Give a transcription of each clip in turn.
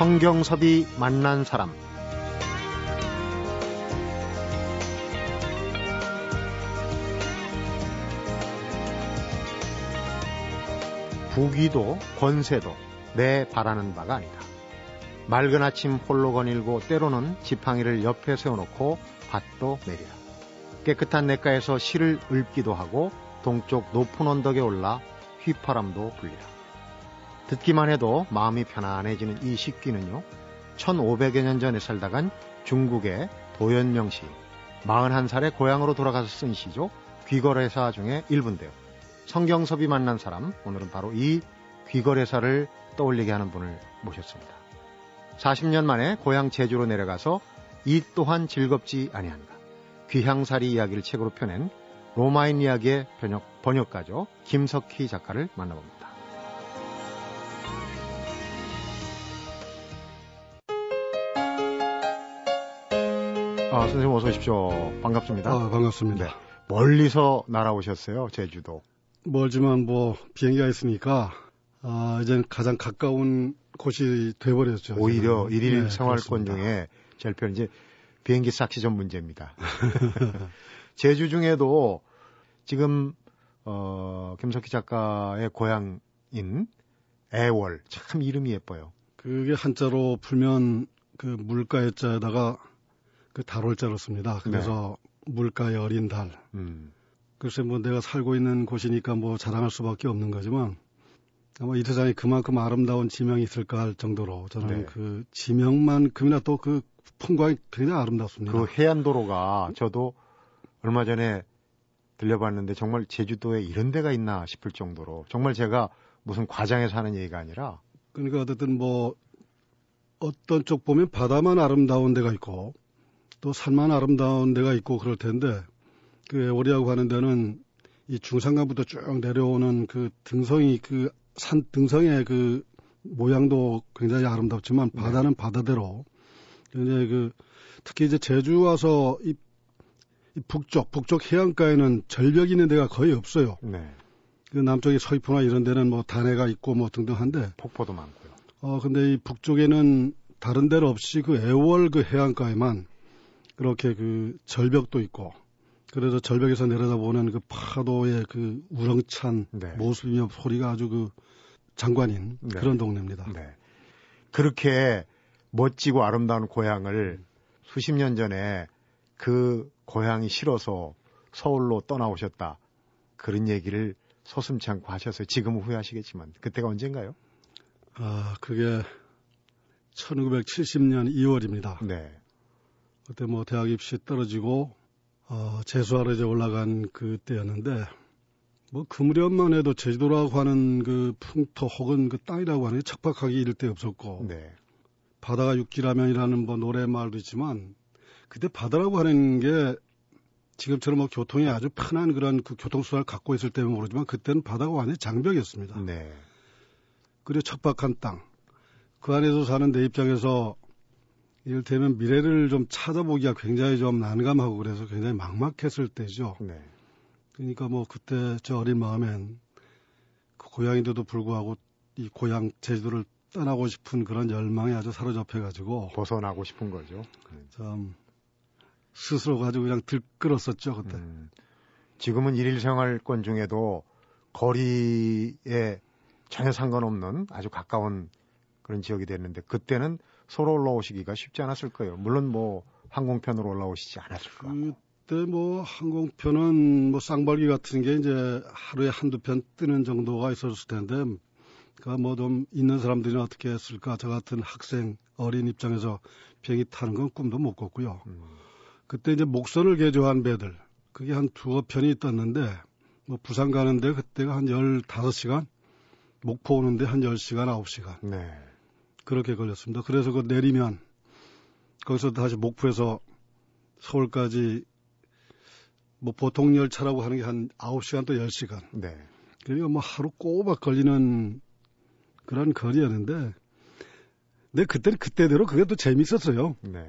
성경섭이 만난 사람 부귀도 권세도 내 바라는 바가 아니다. 맑은 아침 홀로 거닐고 때로는 지팡이를 옆에 세워놓고 밭도 내리라. 깨끗한 냇가에서 실을 읊기도 하고 동쪽 높은 언덕에 올라 휘파람도 불리라. 듣기만 해도 마음이 편안해지는 이 식귀는요. 1500여 년 전에 살다간 중국의 도연명 시 41살에 고향으로 돌아가서 쓴 시죠. 귀거래사 중에 일부인데요. 성경섭이 만난 사람, 오늘은 바로 이 귀거래사를 떠올리게 하는 분을 모셨습니다. 40년 만에 고향 제주로 내려가서 이 또한 즐겁지 아니한가. 귀향살이 이야기를 책으로 펴낸 로마인 이야기의 번역, 번역가죠. 김석희 작가를 만나봅니다. 아, 선생님 어서 오십시오. 반갑습니다. 아, 반갑습니다. 네. 멀리서 날아오셨어요, 제주도. 멀지만 뭐 비행기가 있으니까 아, 이제는 가장 가까운 곳이 돼버렸죠. 오히려 저는. 일일 네, 생활권 그렇습니다. 중에 제일 편 이제 비행기 싹시 전 문제입니다. 제주 중에도 지금 어, 김석희 작가의 고향인 애월 참 이름이 예뻐요. 그게 한자로 풀면 그 물가의 자에다가 그 달월자로 씁니다. 그래서 네. 물가의 어린 달. 음. 글쎄 뭐 내가 살고 있는 곳이니까 뭐 자랑할 수밖에 없는 거지만 아마 이 세상에 그만큼 아름다운 지명이 있을까 할 정도로 저는 네. 그 지명만큼이나 또 그 풍광이 굉장히 아름답습니다. 그 해안도로가 저도 얼마 전에 들려봤는데 정말 제주도에 이런 데가 있나 싶을 정도로 정말 제가 무슨 과장해서 하는 얘기가 아니라 그러니까 어쨌든 뭐 어떤 쪽 보면 바다만 아름다운 데가 있고 또 산만 아름다운 데가 있고 그럴 텐데 그 오리하고 하는 데는 이 중산간부터 쭉 내려오는 그 등성이 그 산 등성의 그 모양도 굉장히 아름답지만 네. 바다는 네. 바다대로 굉장히 그 특히 이제 제주 와서 이, 이 북쪽 북쪽 해안가에는 절벽이 있는 데가 거의 없어요. 네. 그 남쪽에 서귀포나 이런 데는 뭐 단해가 있고 뭐 등등한데 폭포도 많고요. 어 근데 이 북쪽에는 다른 데로 없이 그 애월 그 해안가에만 그렇게 그 절벽도 있고 그래서 절벽에서 내려다보는 그 파도의 그 우렁찬 네. 모습이며 소리가 아주 그 장관인 네. 그런 동네입니다. 네. 그렇게 멋지고 아름다운 고향을 수십 년 전에 그 고향이 싫어서 서울로 떠나오셨다. 그런 얘기를 서슴치 않고 하셔서 지금은 후회하시겠지만 그때가 언젠가요? 아, 그게 1970년 2월입니다. 네. 그때 뭐 대학 입시 떨어지고 어, 재수하러 이제 올라간 그때였는데 뭐 그 무렵만 해도 제주도라고 하는 그 풍토 혹은 그 땅이라고 하는 게 이를 데 없었고 네. 바다가 육지라면이라는 뭐 노래말도 있지만 그때 바다라고 하는 게 지금처럼 뭐 교통이 아주 편한 그런 그 교통수단을 갖고 있을 때는 모르지만 그때는 바다가 완전히 장벽이었습니다. 네. 그리고 척박한 땅. 그 안에서 사는 내 입장에서 이를테면 미래를 좀 찾아보기가 굉장히 좀 난감하고 그래서 굉장히 막막했을 때죠. 네. 그러니까 뭐 그때 저 어린 마음엔 그 고향인데도 불구하고 이 고향 제주도를 떠나고 싶은 그런 열망에 아주 사로잡혀가지고 벗어나고 싶은 거죠. 네. 참 스스로 가지고 그냥 들끓었었죠 그때. 음, 지금은 일일 생활권 중에도 거리에 전혀 상관없는 아주 가까운 그런 지역이 됐는데 그때는 서로 올라오시기가 쉽지 않았을 거예요. 물론 뭐 항공편으로 올라오시지 않았을 거고. 그때 뭐 항공편은 뭐 쌍발기 같은 게 이제 하루에 한두 편 뜨는 정도가 있었을 텐데 그러니까 뭐 좀 있는 사람들이 어떻게 했을까 저 같은 학생 어린 입장에서 비행기 타는 건 꿈도 못 꿨고요. 음. 그때 이제 목선을 개조한 배들 그게 한 두어 편이 떴는데 뭐 부산 가는데 그때가 한 15시간 목포 오는데 한 10시간 9시간. 네. 그렇게 걸렸습니다. 그래서 그 내리면 거기서 다시 목포에서 서울까지 뭐 보통 열차라고 하는 게 한 9시간 또 10시간. 네. 그러니까 뭐 하루 꼬박 걸리는 그런 거리였는데 근데 그때는 그때대로 그게 또 재밌었어요. 네.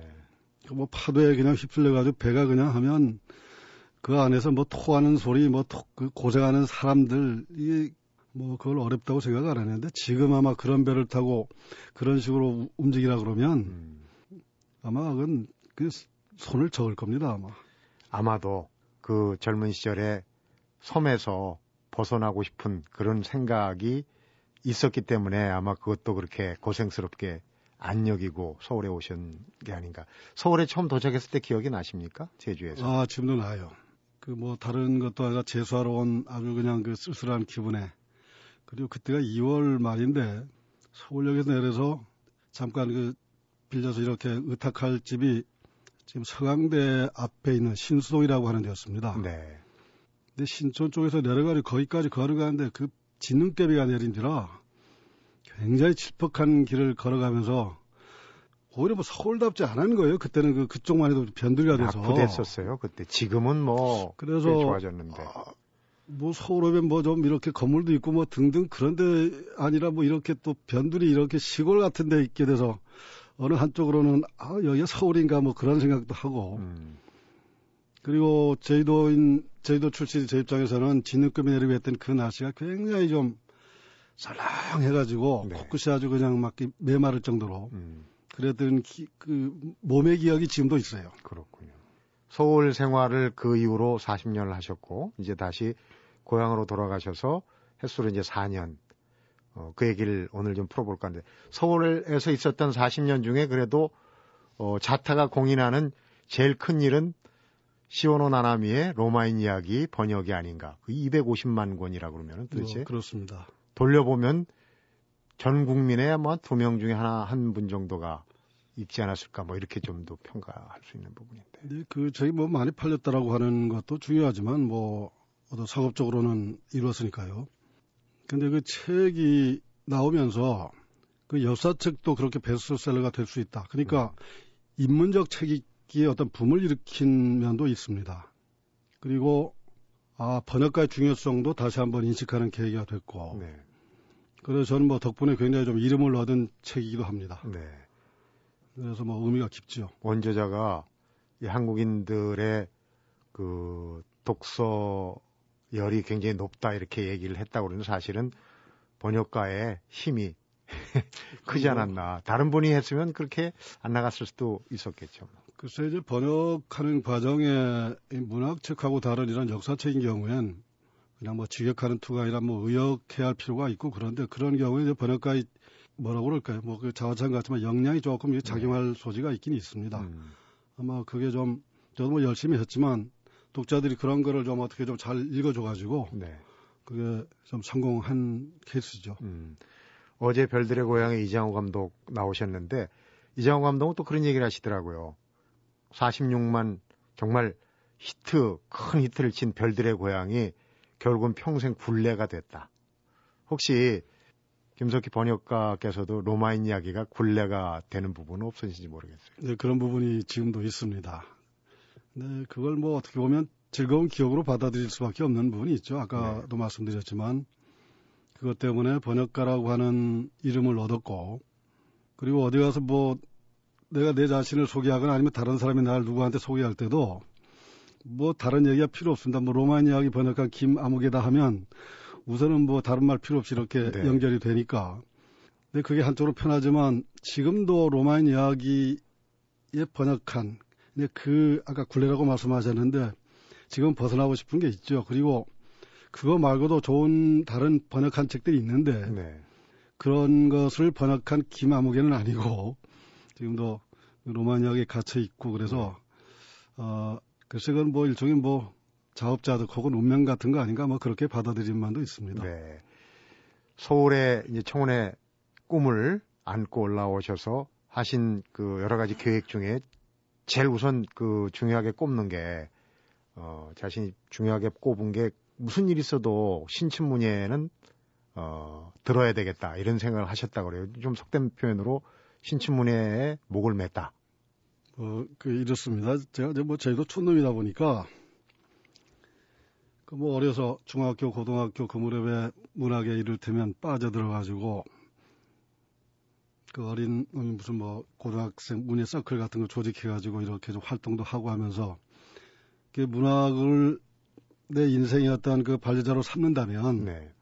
뭐 파도에 그냥 휩쓸려 가지고 배가 그냥 하면 그 안에서 뭐 토하는 소리, 뭐그 고생하는 사람들 이게 뭐 그걸 어렵다고 생각 안 했는데 지금 아마 그런 배를 타고 그런 식으로 움직이라 그러면 음. 아마 그건 그 손을 저을 겁니다 아마. 아마도 그 젊은 시절에 섬에서 벗어나고 싶은 그런 생각이 있었기 때문에 아마 그것도 그렇게 고생스럽게 안 여기고 서울에 오신 게 아닌가. 서울에 처음 도착했을 때 기억이 나십니까? 제주에서. 아, 지금도 나요. 그 뭐 다른 것도 아니라 재수하러 온 아주 그냥 그 쓸쓸한 기분에. 그리고 그때가 2월 말인데 서울역에서 내려서 잠깐 그 빌려서 이렇게 의탁할 집이 지금 서강대 앞에 있는 신수동이라고 하는 데였습니다. 네. 근데 신촌 쪽에서 내려가려 거기까지 걸어가는데 그 진눈깨비가 내린뒤라 굉장히 칠퍽한 길을 걸어가면서 오히려 뭐 서울답지 않은 거예요. 그때는 그 그쪽만 해도 변두리가 돼서 아프댔었어요. 그때 지금은 뭐 그래서 좋아졌는데. 아, 뭐 서울 오면 뭐 좀 이렇게 건물도 있고 뭐 등등 그런데 아니라 뭐 이렇게 또 변두리 이렇게 시골 같은 데 있게 돼서 어느 한쪽으로는 아 여기가 서울인가 뭐 그런 생각도 하고 음. 그리고 제주도인 제주도 출신 제 입장에서는 진흙급이 내리고 했던 그 날씨가 굉장히 좀 설렁해가지고 네. 코끝이 아주 그냥 막 메마를 정도로 음. 그랬던 기, 그 몸의 기억이 지금도 있어요. 그렇군요. 서울 생활을 그 이후로 40년을 하셨고 이제 다시 고향으로 돌아가셔서 횟수로 이제 4년 어, 그 얘기를 오늘 좀 풀어볼까 하는데 서울에서 있었던 40년 중에 그래도 어, 자타가 공인하는 제일 큰 일은 시오노 나나미의 로마인 이야기 번역이 아닌가. 그 250만 권이라 그러면은 도대체 어, 그렇습니다. 돌려보면 전 국민의 아마 두 명 중에 하나 한 분 정도가 있지 않았을까 뭐 이렇게 좀 더 평가할 수 있는 부분인데. 네, 그 저희 뭐 많이 팔렸다라고 하는 것도 중요하지만 뭐 어떤 상업적으로는 이루었으니까요. 근데 그 책이 나오면서 그 역사책도 그렇게 베스트셀러가 될 수 있다. 그러니까 네. 인문적 책이 어떤 붐을 일으킨 면도 있습니다. 그리고 아, 번역가의 중요성도 다시 한번 인식하는 계기가 됐고. 네. 그래서 저는 뭐 덕분에 굉장히 좀 이름을 얻은 책이기도 합니다. 네. 그래서 뭐 의미가 깊죠. 원저자가 이 한국인들의 그 독서 열이 굉장히 높다 이렇게 얘기를 했다고 그러는 사실은 번역가의 힘이 크지 않았나. 다른 분이 했으면 그렇게 안 나갔을 수도 있었겠죠. 글쎄 이제 번역하는 과정에 문학책하고 다른 이런 역사책인 경우엔 그냥 뭐 직역하는 투가 아니라 뭐 의역해야 할 필요가 있고 그런데 그런 경우에 이제 번역가의 뭐라고 그럴까요? 뭐 그 자화상 같지만 역량이 조금 작용할 네. 소지가 있긴 있습니다. 음. 아마 그게 좀 저도 뭐 열심히 했지만 독자들이 그런 거를 좀 어떻게 좀 잘 읽어줘가지고 네. 그게 좀 성공한 케이스죠. 음. 어제 별들의 고향에 이장호 감독 나오셨는데 이장호 감독은 또 그런 얘기를 하시더라고요. 46만 정말 히트, 큰 히트를 친 별들의 고향이 결국은 평생 굴레가 됐다. 혹시 김석희 번역가께서도 로마인 이야기가 굴레가 되는 부분은 없으신지 모르겠어요. 네, 그런 부분이 지금도 있습니다. 네, 그걸 뭐 어떻게 보면 즐거운 기억으로 받아들일 수밖에 없는 부분이 있죠. 아까도 네. 말씀드렸지만 그것 때문에 번역가라고 하는 이름을 얻었고 그리고 어디 가서 뭐 내가 내 자신을 소개하거나 아니면 다른 사람이 나를 누구한테 소개할 때도 뭐 다른 얘기가 필요 없습니다. 뭐 로마인 이야기 번역한 김아무개다 하면 우선은 뭐 다른 말 필요 없이 이렇게 네. 연결이 되니까. 근데 그게 한쪽으로 편하지만 지금도 로마인 이야기에 번역한 근데 그 아까 굴레라고 말씀하셨는데 지금 벗어나고 싶은 게 있죠. 그리고 그거 말고도 좋은 다른 번역한 책들이 있는데 네. 그런 것을 번역한 김아무개는 아니고 지금도 로마니아에 갇혀 있고 그래서 어 글쎄 그건 뭐 일종의 뭐 자업자득 혹은 운명 같은 거 아닌가 뭐 그렇게 받아들인 만도 있습니다. 네. 서울에 이제 청원의 꿈을 안고 올라오셔서 하신 그 여러 가지 계획 중에 제일 우선 그 중요하게 꼽는 게 어, 자신이 중요하게 꼽은 게 무슨 일이 있어도 신춘문예는 어, 들어야 되겠다 이런 생각을 하셨다 그래요. 좀 속된 표현으로 신춘문예에 목을 맸다. 어, 그 이렇습니다. 제가 뭐 저희도 촌놈이다 보니까 그 뭐 어려서 중학교, 고등학교 그 무렵에 문학에 이를테면 빠져들어가지고 그 어린 무슨 뭐 고등학생 문예 서클 같은 거 조직해가지고 이렇게 좀 활동도 하고 하면서 그 문학을 내 인생의 어떤 그 반려자로 삼는다면 네.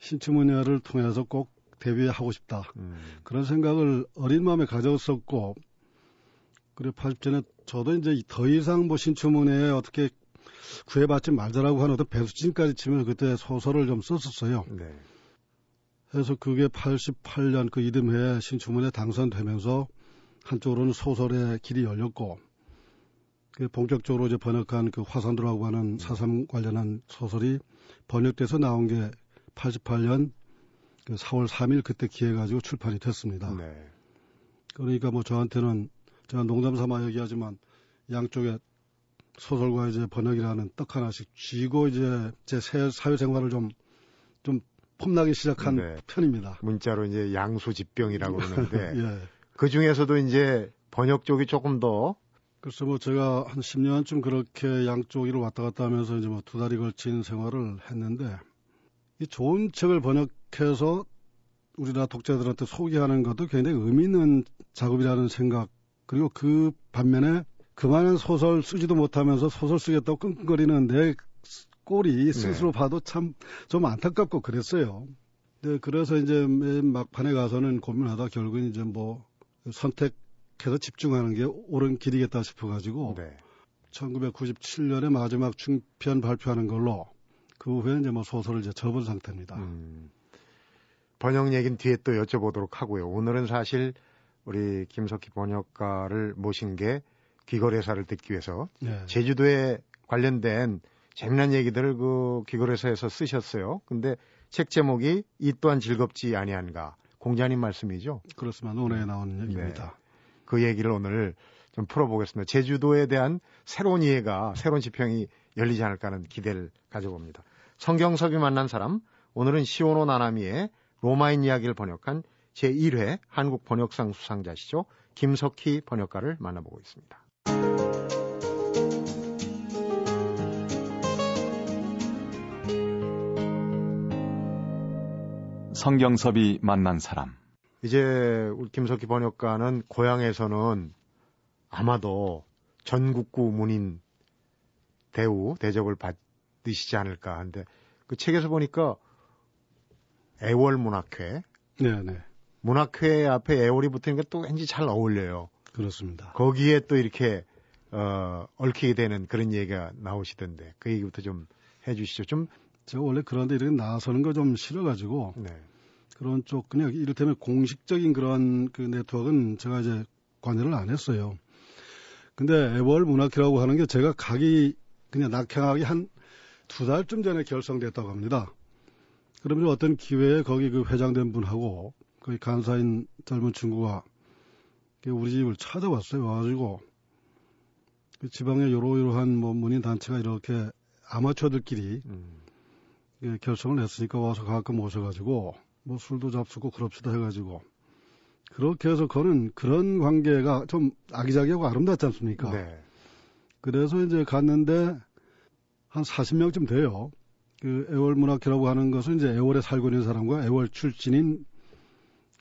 신춘문예를 통해서 꼭 데뷔하고 싶다. 음. 그런 생각을 어린 마음에 가졌었고, 그래 80전에 저도 이제 더 이상 뭐 신춘문예에 어떻게 구애받지 말자라고 하는 어떤 배수진까지 치면 그때 소설을 좀 썼었어요. 네. 그래서 그게 88년 그 이듬해에 신춘문예 당선되면서 한쪽으로는 소설의 길이 열렸고 그 본격적으로 이제 번역한 그 화산도라고 하는 사삼 관련한 소설이 번역돼서 나온 게 88년 그 4월 3일 그때 기해 가지고 출판이 됐습니다. 네. 그러니까 뭐 저한테는 제가 농담 삼아 얘기하지만 양쪽에 소설과 이제 번역이라는 떡 하나씩 쥐고 이제 제 사회생활을 좀, 좀 폼나기 시작한 네. 편입니다. 문자로 이제 양수집병이라고 그러는데 예. 그 중에서도 이제 번역 쪽이 조금 더 글쎄 뭐 제가 한 10년쯤 그렇게 양쪽으로 왔다 갔다 하면서 이제 뭐 두 달이 걸친 생활을 했는데 이 좋은 책을 번역해서 우리나라 독자들한테 소개하는 것도 굉장히 의미 있는 작업이라는 생각 그리고 그 반면에 그만한 소설 쓰지도 못하면서 소설 쓰겠다고 끙끙거리는 내 꼴이 스스로 네. 봐도 참 좀 안타깝고 그랬어요. 네, 그래서 이제 맨 막판에 가서는 고민하다 결국은 이제 뭐 선택해서 집중하는 게 옳은 길이겠다 싶어가지고 네. 1997년에 마지막 중편 발표하는 걸로 그 후에 이제 뭐 소설을 이제 접은 상태입니다. 음, 번역 얘기는 뒤에 또 여쭤보도록 하고요. 오늘은 사실 우리 김석희 번역가를 모신 게 귀거래사를 듣기 위해서 네. 제주도에 관련된 재미난 얘기들을 그 귀거래사에서 쓰셨어요. 근데 책 제목이 이 또한 즐겁지 아니한가 공자님 말씀이죠. 그렇습니다. 논에 나오는 네. 얘기입니다. 네. 그 얘기를 오늘 좀 풀어보겠습니다. 제주도에 대한 새로운 이해가 새로운 지평이 열리지 않을까 하는 기대를 가져봅니다. 성경섭이 만난 사람 오늘은 시오노 나나미의 로마인 이야기를 번역한 제1회 한국 번역상 수상자시죠. 김석희 번역가를 만나보고 있습니다. 성경섭이 만난 사람. 이제 우리 김석희 번역가는 고향에서는 아마도 전국구 문인 대우 대접을 받으시지 않을까 하는데 그 책에서 보니까 애월 문학회. 네네. 문학회 앞에 애월이 붙은 게또 왠지 잘 어울려요. 그렇습니다. 거기에 또 이렇게 어, 얽히게 되는 그런 얘기가 나오시던데 그 얘기부터 좀 해주시죠. 좀 제가 원래 그런데 이렇게 나서는 거 좀 싫어가지고 네. 그런 쪽 그냥 이를테면 공식적인 그런 그 네트워크는 제가 이제 관여를 안 했어요. 근데 애월 문학회라고 하는 게 제가 가기 그냥 낙향하기 한 두 달쯤 전에 결성됐다고 합니다. 그러면 어떤 기회에 거기 그 회장된 분하고 거기 간사인 젊은 친구가 우리 집을 찾아왔어요. 와가지고 그 지방에 요러요러한 뭐 문인 단체가 이렇게 아마추어들끼리 음. 예, 결성을 했으니까 와서 가끔 오셔가지고 뭐 술도 잡수고 그럽시다 해가지고 그렇게 해서 그는 그런 관계가 좀 아기자기하고 아름답지 않습니까? 네. 그래서 이제 갔는데 한 40명쯤 돼요. 그 애월 문학회라고 하는 것은 이제 애월에 살고 있는 사람과 애월 출신인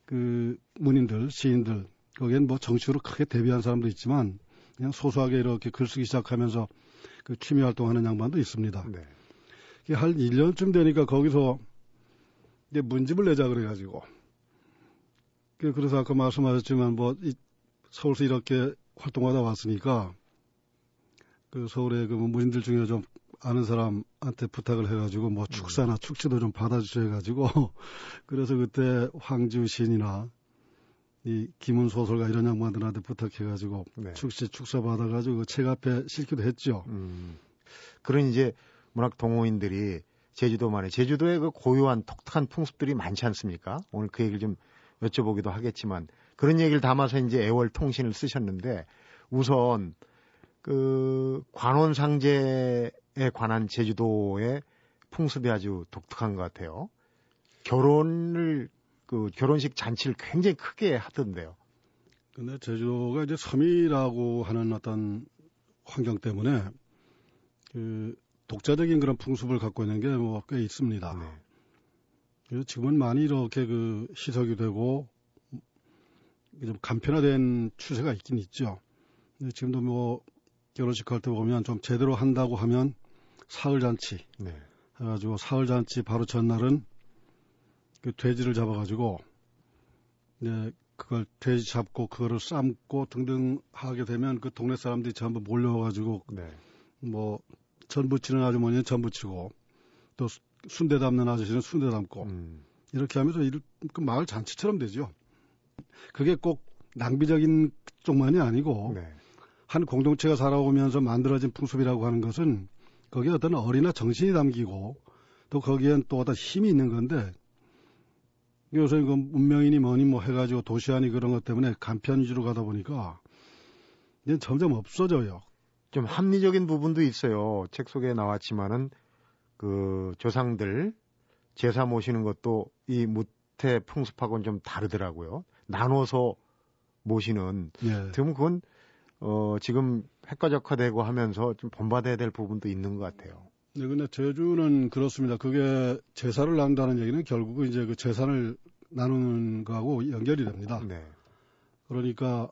그 문인들, 시인들, 거기엔 뭐 정식으로 크게 데뷔한 사람도 있지만 그냥 소소하게 이렇게 글쓰기 시작하면서 그 취미 활동하는 양반도 있습니다. 네. 한 1년쯤 되니까 거기서 이제 문집을 내자 그래가지고 그래서 아까 말씀하셨지만 뭐 서울서 이렇게 활동하다 왔으니까 그 서울에 그 문인들 중에 좀 아는 사람한테 부탁을 해가지고 뭐 축사나 축제도 좀 받아주셔 가지고 그래서 그때 황주 시인이나 이 김은 소설가 이런 양반들한테 부탁해가지고 네. 축제 축사 받아가지고 그책 앞에 실기도 했죠. 음. 그런 이제 문학 동호인들이 제주도만의 제주도의 그 고유한 독특한 풍습들이 많지 않습니까? 오늘 그 얘기를 좀 여쭤보기도 하겠지만 그런 얘기를 담아서 이제 애월 통신을 쓰셨는데 우선 그 관원상제에 관한 제주도의 풍습이 아주 독특한 것 같아요. 결혼을 그 결혼식 잔치를 굉장히 크게 하던데요. 근데 제주도가 이제 섬이라고 하는 어떤 환경 때문에 그 독자적인 그런 풍습을 갖고 있는 게 뭐 꽤 있습니다. 네. 그래서 지금은 많이 이렇게 그 시석이 되고 좀 간편화된 추세가 있긴 있죠. 근데 지금도 뭐 결혼식 할 때 보면 좀 제대로 한다고 하면 사흘 잔치 네. 해가지고 사흘 잔치 바로 전날은 그 돼지를 잡아가지고 이제 그걸 돼지 잡고 그거를 삶고 등등 하게 되면 그 동네 사람들이 전부 몰려와가지고 네. 뭐 전 부 치는 아주머니는 전 부 치고 또 수- 순대 담는 아저씨는 순대 담고 음. 이렇게 하면서 일- 그 마을 잔치처럼 되죠. 그게 꼭 낭비적인 쪽만이 아니고 네. 한 공동체가 살아오면서 만들어진 풍습이라고 하는 것은 거기에 어떤 어린아 정신이 담기고 또 거기엔 또 어떤 힘이 있는 건데 요새 그 문명이니 뭐니 뭐 해가지고 도시안이 그런 것 때문에 간편 위주로 가다 보니까 이제 점점 없어져요. 좀 합리적인 부분도 있어요. 책 속에 나왔지만은 그 조상들 제사 모시는 것도 이 무태 풍습하고는 좀 다르더라고요. 나눠서 모시는 예. 지금 그건 어 지금 핵가적화되고 하면서 좀 본받아야 될 부분도 있는 것 같아요. 네, 근데 제주는 그렇습니다. 그게 제사를 나눈다는 얘기는 결국은 이제 그 재산을 나누는 거하고 연결이 됩니다. 네. 그러니까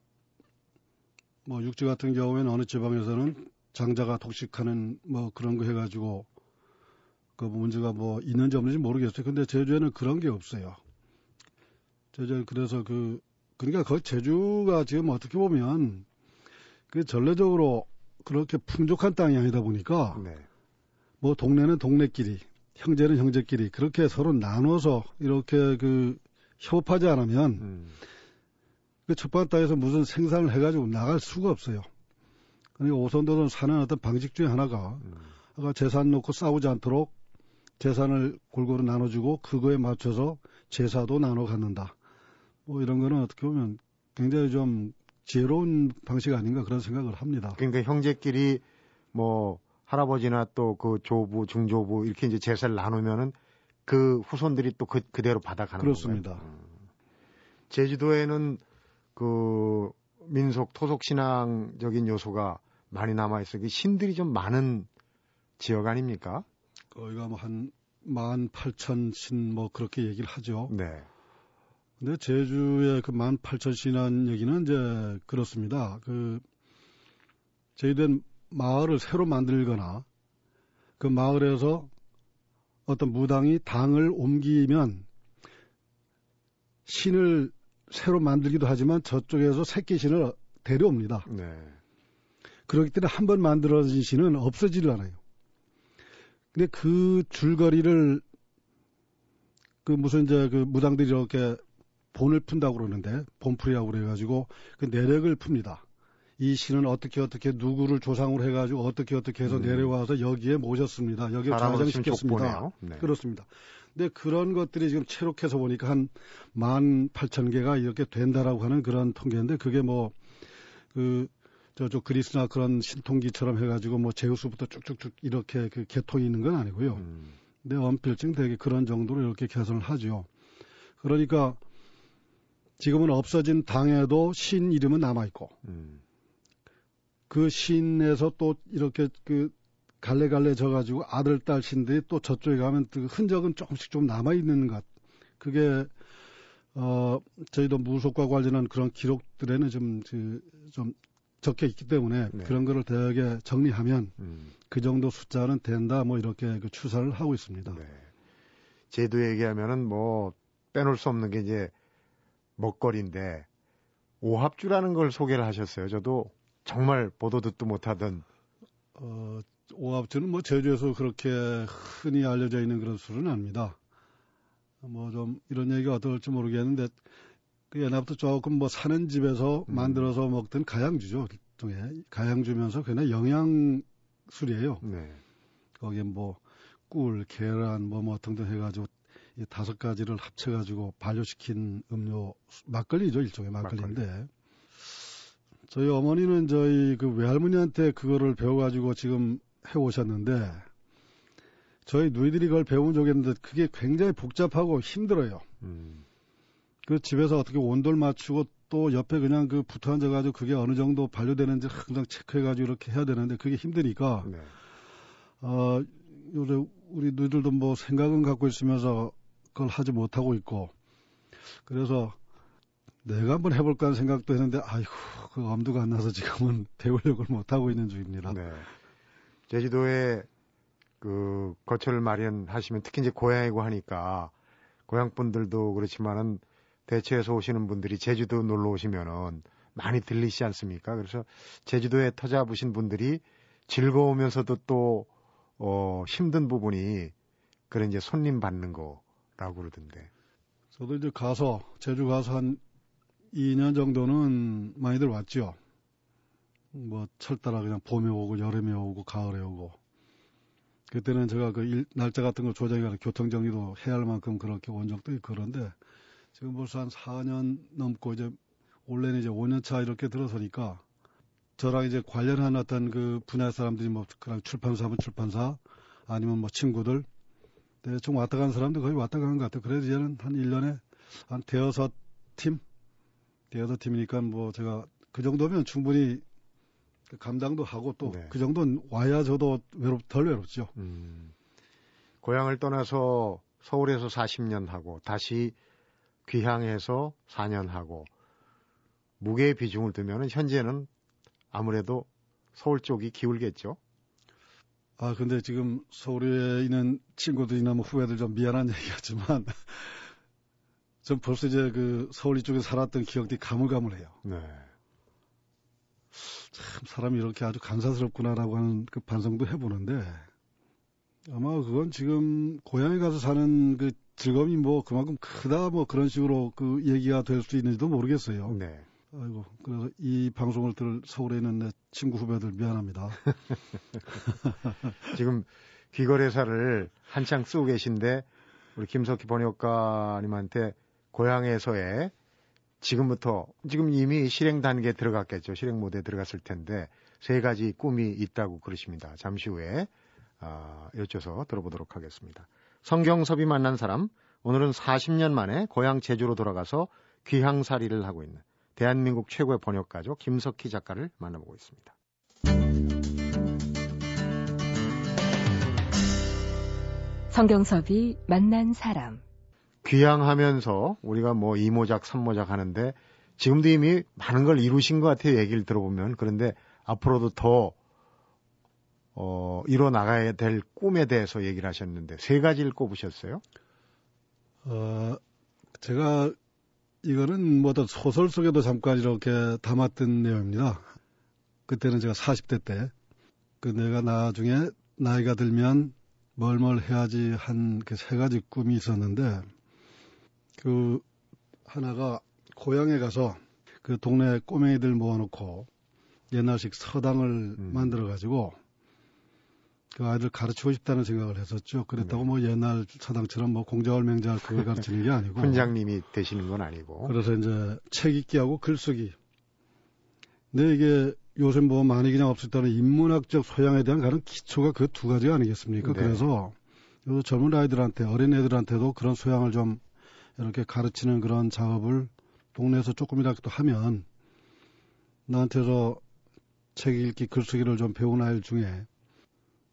뭐 육지 같은 경우에는 어느 지방에서는 장자가 독식하는 뭐 그런 거 해가지고 그 문제가 뭐 있는지 없는지 모르겠어요. 근데 제주에는 그런 게 없어요. 제주에 그래서 그 그러니까 그 제주가 지금 어떻게 보면 그 전례적으로 그렇게 풍족한 땅이 아니다 보니까 네. 뭐 동네는 동네끼리 형제는 형제끼리 그렇게 서로 나눠서 이렇게 그 협업하지 않으면 음. 그 첫번 땅에서 무슨 생산을 해가지고 나갈 수가 없어요. 그러니까 오선도는 사는 어떤 방식 중에 하나가 음. 아까 재산 놓고 싸우지 않도록 재산을 골고루 나눠주고 그거에 맞춰서 제사도 나눠 갖는다. 뭐 이런 거는 어떻게 보면 굉장히 좀 지혜로운 방식 아닌가 그런 생각을 합니다. 그러니까 형제끼리 뭐 할아버지나 또 그 조부, 중조부 이렇게 이제 제사를 나누면은 그 후손들이 또 그, 그대로 받아가는 그렇습니다. 건가요? 음. 제주도에는 그 민속 토속 신앙적인 요소가 많이 남아 있어. 그 신들이 좀 많은 지역 아닙니까? 거기가 뭐한만 팔천 신뭐 그렇게 얘기를 하죠. 네. 근데 제주의 그만 팔천 신이라는 얘기는 이제 그렇습니다. 그 저희들 마을을 새로 만들거나 그 마을에서 어떤 무당이 당을 옮기면 신을 새로 만들기도 하지만 저쪽에서 새끼 신을 데려옵니다. 네. 그렇기 때문에 한 번 만들어진 신은 없어지질 않아요. 근데 그 줄거리를 그 무슨 이제 그 무당들이 이렇게 본을 푼다고 그러는데 본풀이라고 그래가지고 그 내력을 풉니다. 이 신은 어떻게 어떻게 누구를 조상으로 해가지고 어떻게 어떻게 해서 음. 내려와서 여기에 모셨습니다. 여기에. 족보네요. 네. 그렇습니다. 근데 그런 것들이 지금 체록해서 보니까 한 만 팔천 개가 이렇게 된다라고 하는 그런 통계인데 그게 뭐 그 저쪽 그리스나 그런 신통기처럼 해가지고 뭐 제우스부터 쭉쭉쭉 이렇게 그 계통이 있는 건 아니고요. 음. 근데 언필증 되게 그런 정도로 이렇게 개선을 하죠. 그러니까 지금은 없어진 당에도 신 이름은 남아 있고 음. 그 신에서 또 이렇게 그 갈래갈래 져가지고 아들 딸 신들이 또 저쪽에 가면 그 흔적은 조금씩 좀 남아 있는 것. 그게 어 저희도 무속과 관련한 그런 기록들에는 좀, 그, 좀 적혀 있기 때문에 네. 그런 거를 대개 정리하면 음. 그 정도 숫자는 된다 뭐 이렇게 그 추산을 하고 있습니다. 네. 제도 얘기하면은 뭐 빼놓을 수 없는 게 이제 먹거리인데 오합주라는 걸 소개를 하셨어요. 저도 정말 보도 듣도 못하던 어, 오합주는 뭐 제주에서 그렇게 흔히 알려져 있는 그런 술은 아닙니다. 뭐 좀 이런 얘기가 어떨지 모르겠는데 그 옛날부터 조금 뭐 사는 집에서 음. 만들어서 먹던 가양주죠. 일종의 가양주면서 그냥 영양 술이에요. 네. 거기에 뭐 꿀, 계란 뭐 뭐 등등 해가지고 이 다섯 가지를 합쳐가지고 발효시킨 음료 막걸리죠 일종의 막걸리인데 저희 어머니는 저희 그 외할머니한테 그거를 배워가지고 지금 해 오셨는데 저희 누이들이 그걸 배운 적이 있는데 그게 굉장히 복잡하고 힘들어요. 음. 그 집에서 어떻게 온도를 맞추고 또 옆에 그냥 그 붙어 앉아가지고 그게 어느 정도 발효되는지 항상 체크해가지고 이렇게 해야 되는데 그게 힘드니까 네. 어, 요새 우리 누이들도 뭐 생각은 갖고 있으면서 그걸 하지 못하고 있고, 그래서 내가 한번 해볼까 하는 생각도 했는데, 아이고, 그 엄두가 안 나서 지금은 배우려고 못하고 있는 중입니다. 네. 제주도에 그 거처를 마련하시면 특히 이제 고향이고 하니까 고향 분들도 그렇지만은 대체해서 오시는 분들이 제주도 놀러 오시면은 많이 들리시 않습니까? 그래서 제주도에 터잡으신 분들이 즐거우면서도 또 어, 힘든 부분이 그런 이제 손님 받는 거라고 그러던데. 저도 이제 가서 제주 가서 한 2년 정도는 많이들 왔죠. 뭐 철따라 그냥 봄에 오고 여름에 오고 가을에 오고. 그때는 제가 그 일, 날짜 같은 거 조정해서 교통 정리도 해야 할 만큼 그렇게 온 적도 있고 그런데 지금 벌써 한 4년 넘고 이제 원래는 이제 5년 차 이렇게 들어서니까 저랑 이제 관련한 어떤 그 분야 사람들이 뭐 그냥 출판사면 출판사 아니면 뭐 친구들 대충 왔다 간 사람도 거의 왔다 가는 것 같아요. 그래도 이제는 한 1년에 한 대여섯 팀? 대여섯 팀이니까 뭐 제가 그 정도면 충분히 감당도 하고 또그 네. 그 정도는 와야 저도 외롭, 덜 외롭죠. 음. 고향을 떠나서 서울에서 40년 하고 다시 귀향해서 4년 하고 무게의 비중을 두면 현재는 아무래도 서울 쪽이 기울겠죠. 아, 근데 지금 서울에 있는 친구들이나 뭐 후배들 좀 미안한 얘기하지만 전 벌써 이제 그 서울 이쪽에 살았던 기억들이 가물가물해요. 네. 참 사람이 이렇게 아주 간사스럽구나라고 하는 그 반성도 해보는데 아마 그건 지금 고향에 가서 사는 그 즐거움이 뭐 그만큼 크다 뭐 그런 식으로 그 얘기가 될 수 있는지도 모르겠어요. 네. 아이고, 그래서 이 방송을 들을 서울에 있는 내 친구 후배들 미안합니다. 지금 귀거래사를 한창 쓰고 계신데 우리 김석희 번역가님한테 고향에서의 지금부터 지금 이미 실행 단계에 들어갔겠죠. 실행 모드에 들어갔을 텐데 세 가지 꿈이 있다고 그러십니다. 잠시 후에 아, 여쭤서 들어보도록 하겠습니다. 성경섭이 만난 사람 오늘은 40년 만에 고향 제주로 돌아가서 귀향살이를 하고 있는 대한민국 최고의 번역가죠. 김석희 작가를 만나보고 있습니다. 성경섭이 만난 사람. 귀향하면서 우리가 뭐 이모작, 삼모작 하는데 지금도 이미 많은 걸 이루신 것 같아요. 얘기를 들어보면. 그런데 앞으로도 더, 어, 이뤄 나가야 될 꿈에 대해서 얘기를 하셨는데 세 가지를 꼽으셨어요? 어, 제가 이거는 뭐 어떤 소설 속에도 잠깐 이렇게 담았던 내용입니다. 그때는 제가 40대 때, 그 내가 나중에 나이가 들면 뭘 뭘 해야지 한 그 세 가지 꿈이 있었는데, 그 하나가 고향에 가서 그 동네 꼬맹이들 모아놓고 옛날식 서당을 음. 만들어 가지고 그 아이들 가르치고 싶다는 생각을 했었죠. 그랬다고 네. 뭐 옛날 서당처럼 뭐 공자월 맹자를 그걸 가르치는 게 아니고. 훈장님이 되시는 건 아니고. 그래서 이제 책 읽기하고 글쓰기. 근데 이게 요새 뭐 많이 그냥 없었다는 인문학적 소양에 대한 가는 기초가 그 두 가지가 아니겠습니까? 네. 그래서 젊은 아이들한테 어린 애들한테도 그런 소양을 좀 이렇게 가르치는 그런 작업을 동네에서 조금이라도 하면 나한테서 책 읽기 글쓰기를 좀 배운 아이들 중에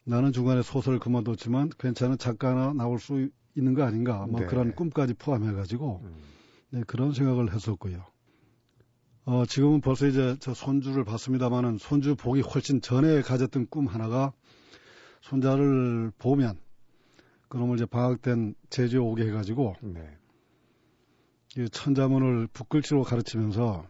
나는 중간에 소설을 그만뒀지만 괜찮은 작가나 나올 수 있는 거 아닌가 뭐 네. 그런 꿈까지 포함해 가지고 음. 네, 그런 생각을 했었고요. 어, 지금은 벌써 이제 저 손주를 봤습니다만은 손주 보기 훨씬 전에 가졌던 꿈 하나가 손자를 보면 그놈을 이제 방학 땐 제주에 오게 해가지고 네. 이 천자문을 붓글씨로 가르치면서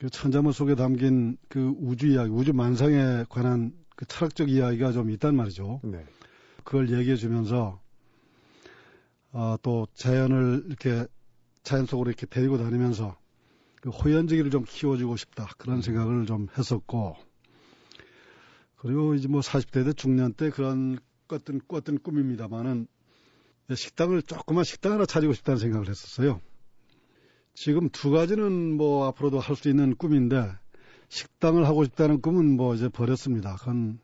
그 천자문 속에 담긴 그 우주 이야기, 우주 만상에 관한 그 철학적 이야기가 좀 있단 말이죠. 네. 그걸 얘기해 주면서 어, 또 자연을 이렇게 자연 속으로 이렇게 데리고 다니면서 그 호연지기를 좀 키워주고 싶다 그런 음. 생각을 좀 했었고 그리고 이제 뭐 40대 때 중년 때 그런 꿨던 꿨던 꿈입니다만은 식당을 조그만 식당 하나 차리고 싶다는 생각을 했었어요. 지금 두 가지는 뭐 앞으로도 할 수 있는 꿈인데 식당을 하고 싶다는 꿈은 뭐 이제 버렸습니다. 그건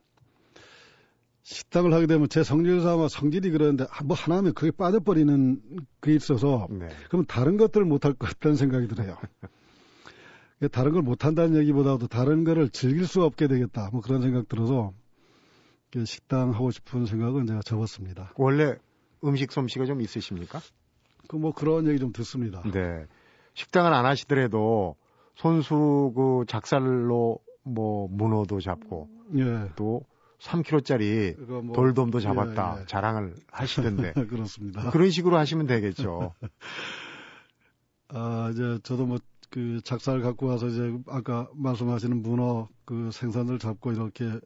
식당을 하게 되면 제 아마 성질이 그러는데 아, 뭐 하나 하면 그게 빠져버리는 게 있어서 네. 그럼 다른 것들을 못할 것 같다는 생각이 들어요. 다른 걸 못한다는 얘기보다도 다른 거를 즐길 수 없게 되겠다. 뭐 그런 생각 들어서 식당 하고 싶은 생각은 제가 접었습니다. 원래 음식 솜씨가 좀 있으십니까? 그 뭐 그런 얘기 좀 듣습니다. 네. 식당을 안 하시더라도 손수 그 작살로 뭐 문어도 잡고 예. 또 3kg짜리 뭐, 돌돔도 잡았다 예, 예. 자랑을 하시던데 그렇습니다. 그런 식으로 하시면 되겠죠. 아 이제 저도 뭐 그 작살 갖고 와서 이제 아까 말씀하시는 문어 그 생선을 잡고 이렇게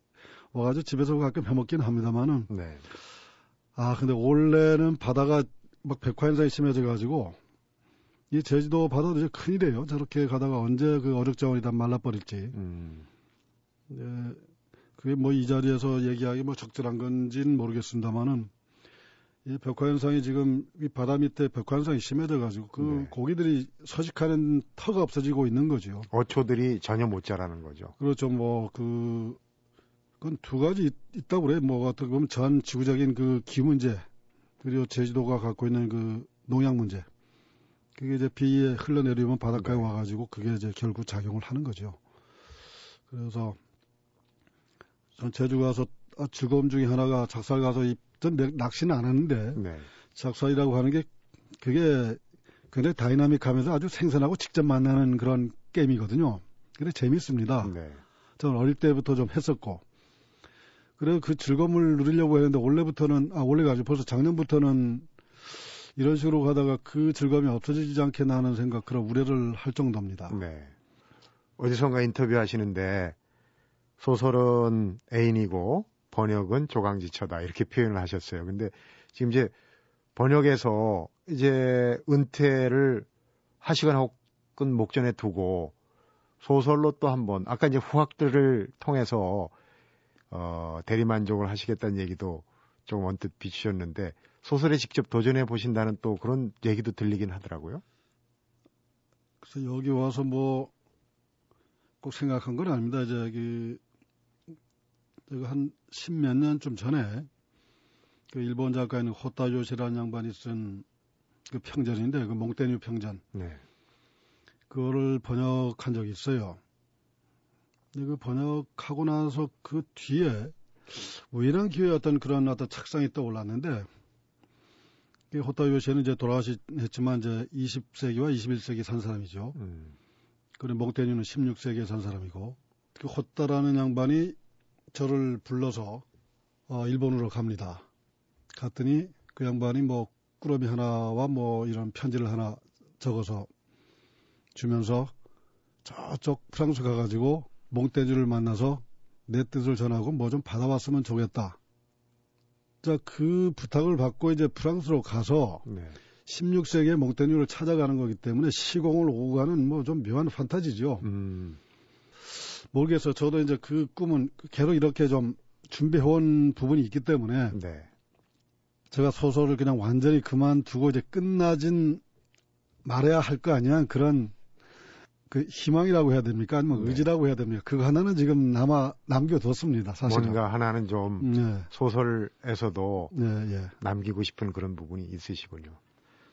와가지고 집에서 가끔 해먹긴 합니다만은 네. 아 근데 원래는 바다가 막 백화현상이 심해져 가지고 이 제주도 바다도 이제 큰일이에요. 저렇게 가다가 언제 그 어력자원이 다 말라버릴지. 음. 네, 그게 뭐 이 자리에서 얘기하기 뭐 적절한 건지는 모르겠습니다만은 이 벽화 현상이 지금 이 바다 밑에 벽화 현상이 심해져 가지고 그 네. 고기들이 서식하는 터가 없어지고 있는 거죠. 어초들이 전혀 못 자라는 거죠. 그렇죠. 뭐 그 그건 두 가지 있, 다고 그래. 뭐 어떻게 보면 전 지구적인 그 기 문제 그리고 제주도가 갖고 있는 그 농약 문제. 그게 이제 비에 흘러내리면 바닷가에 네. 와가지고 그게 이제 결국 작용을 하는 거죠. 그래서 전 제주 가서 아, 즐거움 중에 하나가 작살 가서 전 낚시는 안 하는데 네. 작살이라고 하는 게 그게 굉장히 다이나믹하면서 아주 생선하고 직접 만나는 그런 게임이거든요. 그래 재밌습니다. 네. 저는 어릴 때부터 좀 했었고 그래서 그 즐거움을 누리려고 했는데 원래부터는 아 원래가 아주 벌써 작년부터는 이런 식으로 가다가 그 즐거움이 없어지지 않겠나 하는 생각 그런 우려를 할 정도입니다. 네. 어디선가 인터뷰 하시는데 소설은 애인이고 번역은 조강지처다 이렇게 표현을 하셨어요. 근데 지금 이제 번역에서 이제 은퇴를 하시거나 혹은 목전에 두고 소설로 또 한번 아까 이제 후학들을 통해서 어 대리만족을 하시겠다는 얘기도 좀 언뜻 비추셨는데 소설에 직접 도전해 보신다는 또 그런 얘기도 들리긴 하더라고요. 그래서 여기 와서 뭐 꼭 생각한 건 아닙니다. 저기 제가 한 십몇 년쯤 전에 그 일본 작가인 호타요시라는 양반이 쓴 그 평전인데 그 몽테뉴 평전. 네. 그거를 번역한 적이 있어요. 근데 그 번역하고 나서 그 뒤에 우연한 기회에 어떤 그런 어떤 착상이 떠올랐는데 호타 요시는 이제 돌아가셨지만 이제 20세기와 21세기 산 사람이죠. 음. 그리고 몽테뉴는 16세기에 산 사람이고 그 호타라는 양반이 저를 불러서 어, 일본으로 갑니다. 갔더니 그 양반이 뭐 꾸러미 하나와 뭐 이런 편지를 하나 적어서 주면서 저쪽 프랑스 가가지고 몽테뉴를 만나서 내 뜻을 전하고 뭐 좀 받아왔으면 좋겠다. 자, 그 부탁을 받고 이제 프랑스로 가서 네. 16세기의 몽테뉴를 찾아가는 거기 때문에 시공을 오고 가는 뭐 좀 묘한 판타지죠. 음. 모르겠어요. 저도 이제 그 꿈은 계속 이렇게 좀 준비해온 부분이 있기 때문에 네. 제가 소설을 그냥 완전히 그만두고 이제 끝나진 말해야 할 거 아니야 그런 그 희망이라고 해야 됩니까? 아니면 네. 의지라고 해야 됩니까? 그거 하나는 지금 남아 남겨뒀습니다. 사실 뭔가 하나는 좀 네. 소설에서도 네, 예. 남기고 싶은 그런 부분이 있으시군요.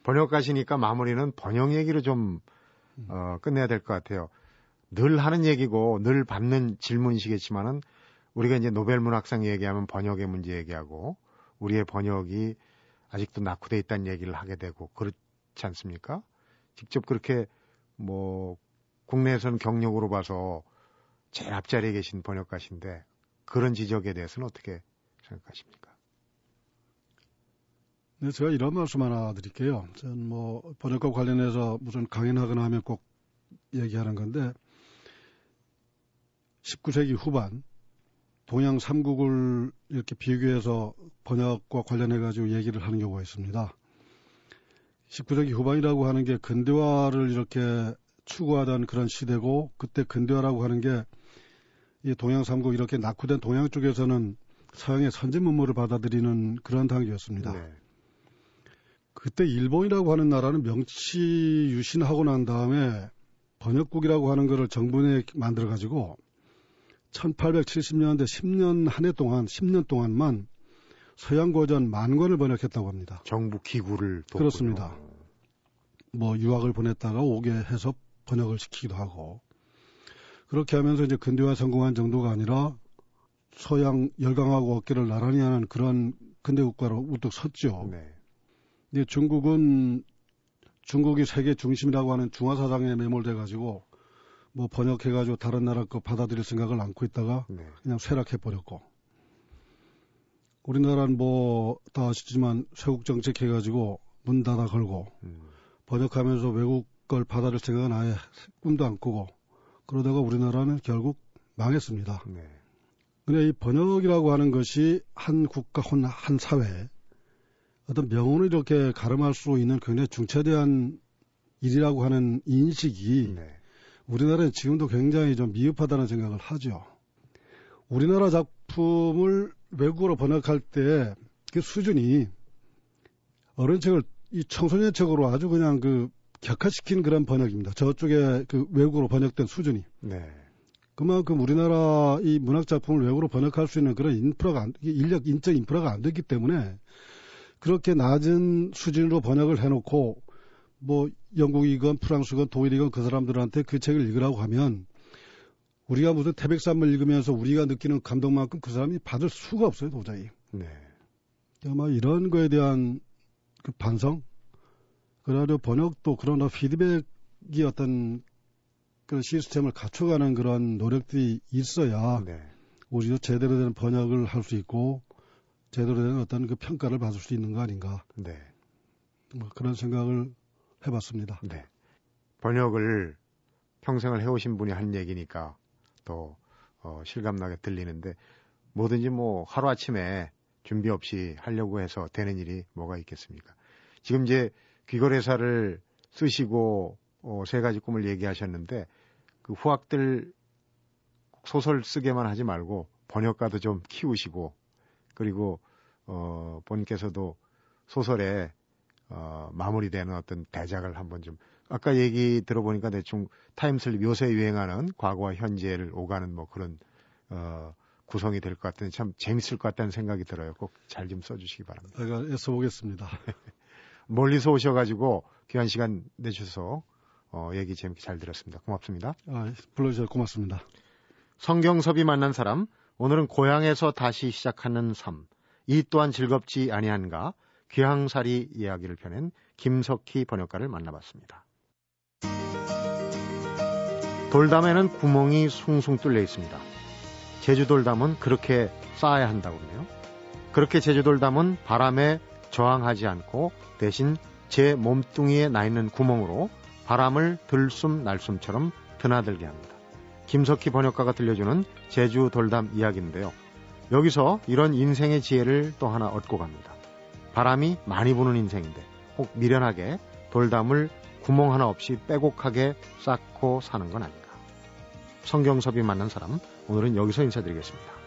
번역가시니까 마무리는 번역 얘기로 좀 어, 끝내야 될 것 같아요. 늘 하는 얘기고 늘 받는 질문이시겠지만은 우리가 이제 노벨 문학상 얘기하면 번역의 문제 얘기하고 우리의 번역이 아직도 낙후돼 있다는 얘기를 하게 되고 그렇지 않습니까? 직접 그렇게 뭐 국내에서는 경력으로 봐서 제일 앞자리에 계신 번역가신데 그런 지적에 대해서는 어떻게 생각하십니까? 네, 제가 이런 말씀 하나 드릴게요. 전뭐 번역과 관련해서 무슨 강연하거나 하면 꼭 얘기하는 건데 19세기 후반 동양 삼국을 이렇게 비교해서 번역과 관련해 가지고 얘기를 하는 경우가 있습니다. 19세기 후반이라고 하는 게 근대화를 이렇게 추구하던 그런 시대고 그때 근대화라고 하는 게 이 동양 삼국 이렇게 낙후된 동양 쪽에서는 서양의 선진 문물을 받아들이는 그런 단계였습니다. 네. 그때 일본이라고 하는 나라는 명치 유신하고 난 다음에 번역국이라고 하는 거를 정부에 만들어 가지고 1870년대 10년 한 해 동안 10년 동안만 서양 고전 만 권을 번역했다고 합니다. 정부 기구를 돕군요. 그렇습니다. 뭐 유학을 보냈다가 오게 해서 번역을 시키기도 하고 그렇게 하면서 이제 근대화 성공한 정도가 아니라 서양 열강하고 어깨를 나란히 하는 그런 근대 국가로 우뚝 섰죠. 네. 근데 중국은 중국이 세계 중심이라고 하는 중화 사상에 매몰돼 가지고 뭐 번역해 가지고 다른 나라 거 받아들일 생각을 안고 있다가 네. 그냥 쇠락해 버렸고 우리나라는 뭐 다 아시지만 쇄국 정책 해 가지고 문 닫아 걸고 음. 번역하면서 외국 걸 받아들 생각은 아예 꿈도 안 꾸고 그러다가 우리나라는 결국 망했습니다. 네. 근데 이 번역이라고 하는 것이 한 국가 혹은 한 사회 어떤 명언을 이렇게 가름할 수 있는 굉장히 중차대한 일이라고 하는 인식이 네. 우리나라는 지금도 굉장히 좀 미흡하다는 생각을 하죠. 우리나라 작품을 외국어로 번역할 때 그 수준이 어른 책을 이 청소년 책으로 아주 그냥 그 격화시킨 그런 번역입니다. 저쪽에 그 외국어로 번역된 수준이. 네. 그만큼 우리나라 이 문학 작품을 외국어로 번역할 수 있는 그런 인프라가 안, 인력 인적 인프라가 안 됐기 때문에 그렇게 낮은 수준으로 번역을 해놓고 뭐 영국이건 프랑스건 독일이건 그 사람들한테 그 책을 읽으라고 하면 우리가 무슨 태백산을 읽으면서 우리가 느끼는 감동만큼 그 사람이 받을 수가 없어요 도저히. 네. 아마 이런 거에 대한 그 반성, 그러나 번역도 그러나 피드백이 어떤 그런 시스템을 갖춰가는 그런 노력들이 있어야 네. 우리도 제대로 된 번역을 할 수 있고 제대로 된 어떤 그 평가를 받을 수 있는 거 아닌가. 네. 뭐 그런 생각을 해봤습니다. 네. 번역을 평생을 해오신 분이 한 얘기니까 또 어, 실감나게 들리는데 뭐든지 뭐 하루아침에 준비 없이 하려고 해서 되는 일이 뭐가 있겠습니까? 지금 이제 귀걸회사를 쓰시고 어, 세 가지 꿈을 얘기하셨는데 그 후학들 소설 쓰게만 하지 말고 번역가도 좀 키우시고 그리고 어, 본인께서도 소설에 어, 마무리되는 어떤 대작을 한번 좀 아까 얘기 들어보니까 대충 time slip 요새 유행하는 과거와 현재를 오가는 뭐 그런 어, 구성이 될 것 같은데 참 재밌을 것 같다는 생각이 들어요. 꼭 잘 좀 써주시기 바랍니다. 제가 애써보겠습니다. 멀리서 오셔가지고 귀한 시간 내주셔서 어, 얘기 재밌게 잘 들었습니다. 고맙습니다. 아, 불러주셔서 고맙습니다. 성경섭이 만난 사람, 오늘은 고향에서 다시 시작하는 삶, 이 또한 즐겁지 아니한가, 귀향살이 이야기를 펴낸 김석희 번역가를 만나봤습니다. 돌담에는 구멍이 숭숭 뚫려 있습니다. 제주돌담은 그렇게 쌓아야 한다고 그러네요. 그렇게 제주돌담은 바람에 저항하지 않고 대신 제 몸뚱이에 나 있는 구멍으로 바람을 들숨 날숨처럼 드나들게 합니다. 김석희 번역가가 들려주는 제주 돌담 이야기인데요. 여기서 이런 인생의 지혜를 또 하나 얻고 갑니다. 바람이 많이 부는 인생인데 혹 미련하게 돌담을 구멍 하나 없이 빼곡하게 쌓고 사는 건 아닌가. 성경섭이 만난 사람, 오늘은 여기서 인사드리겠습니다.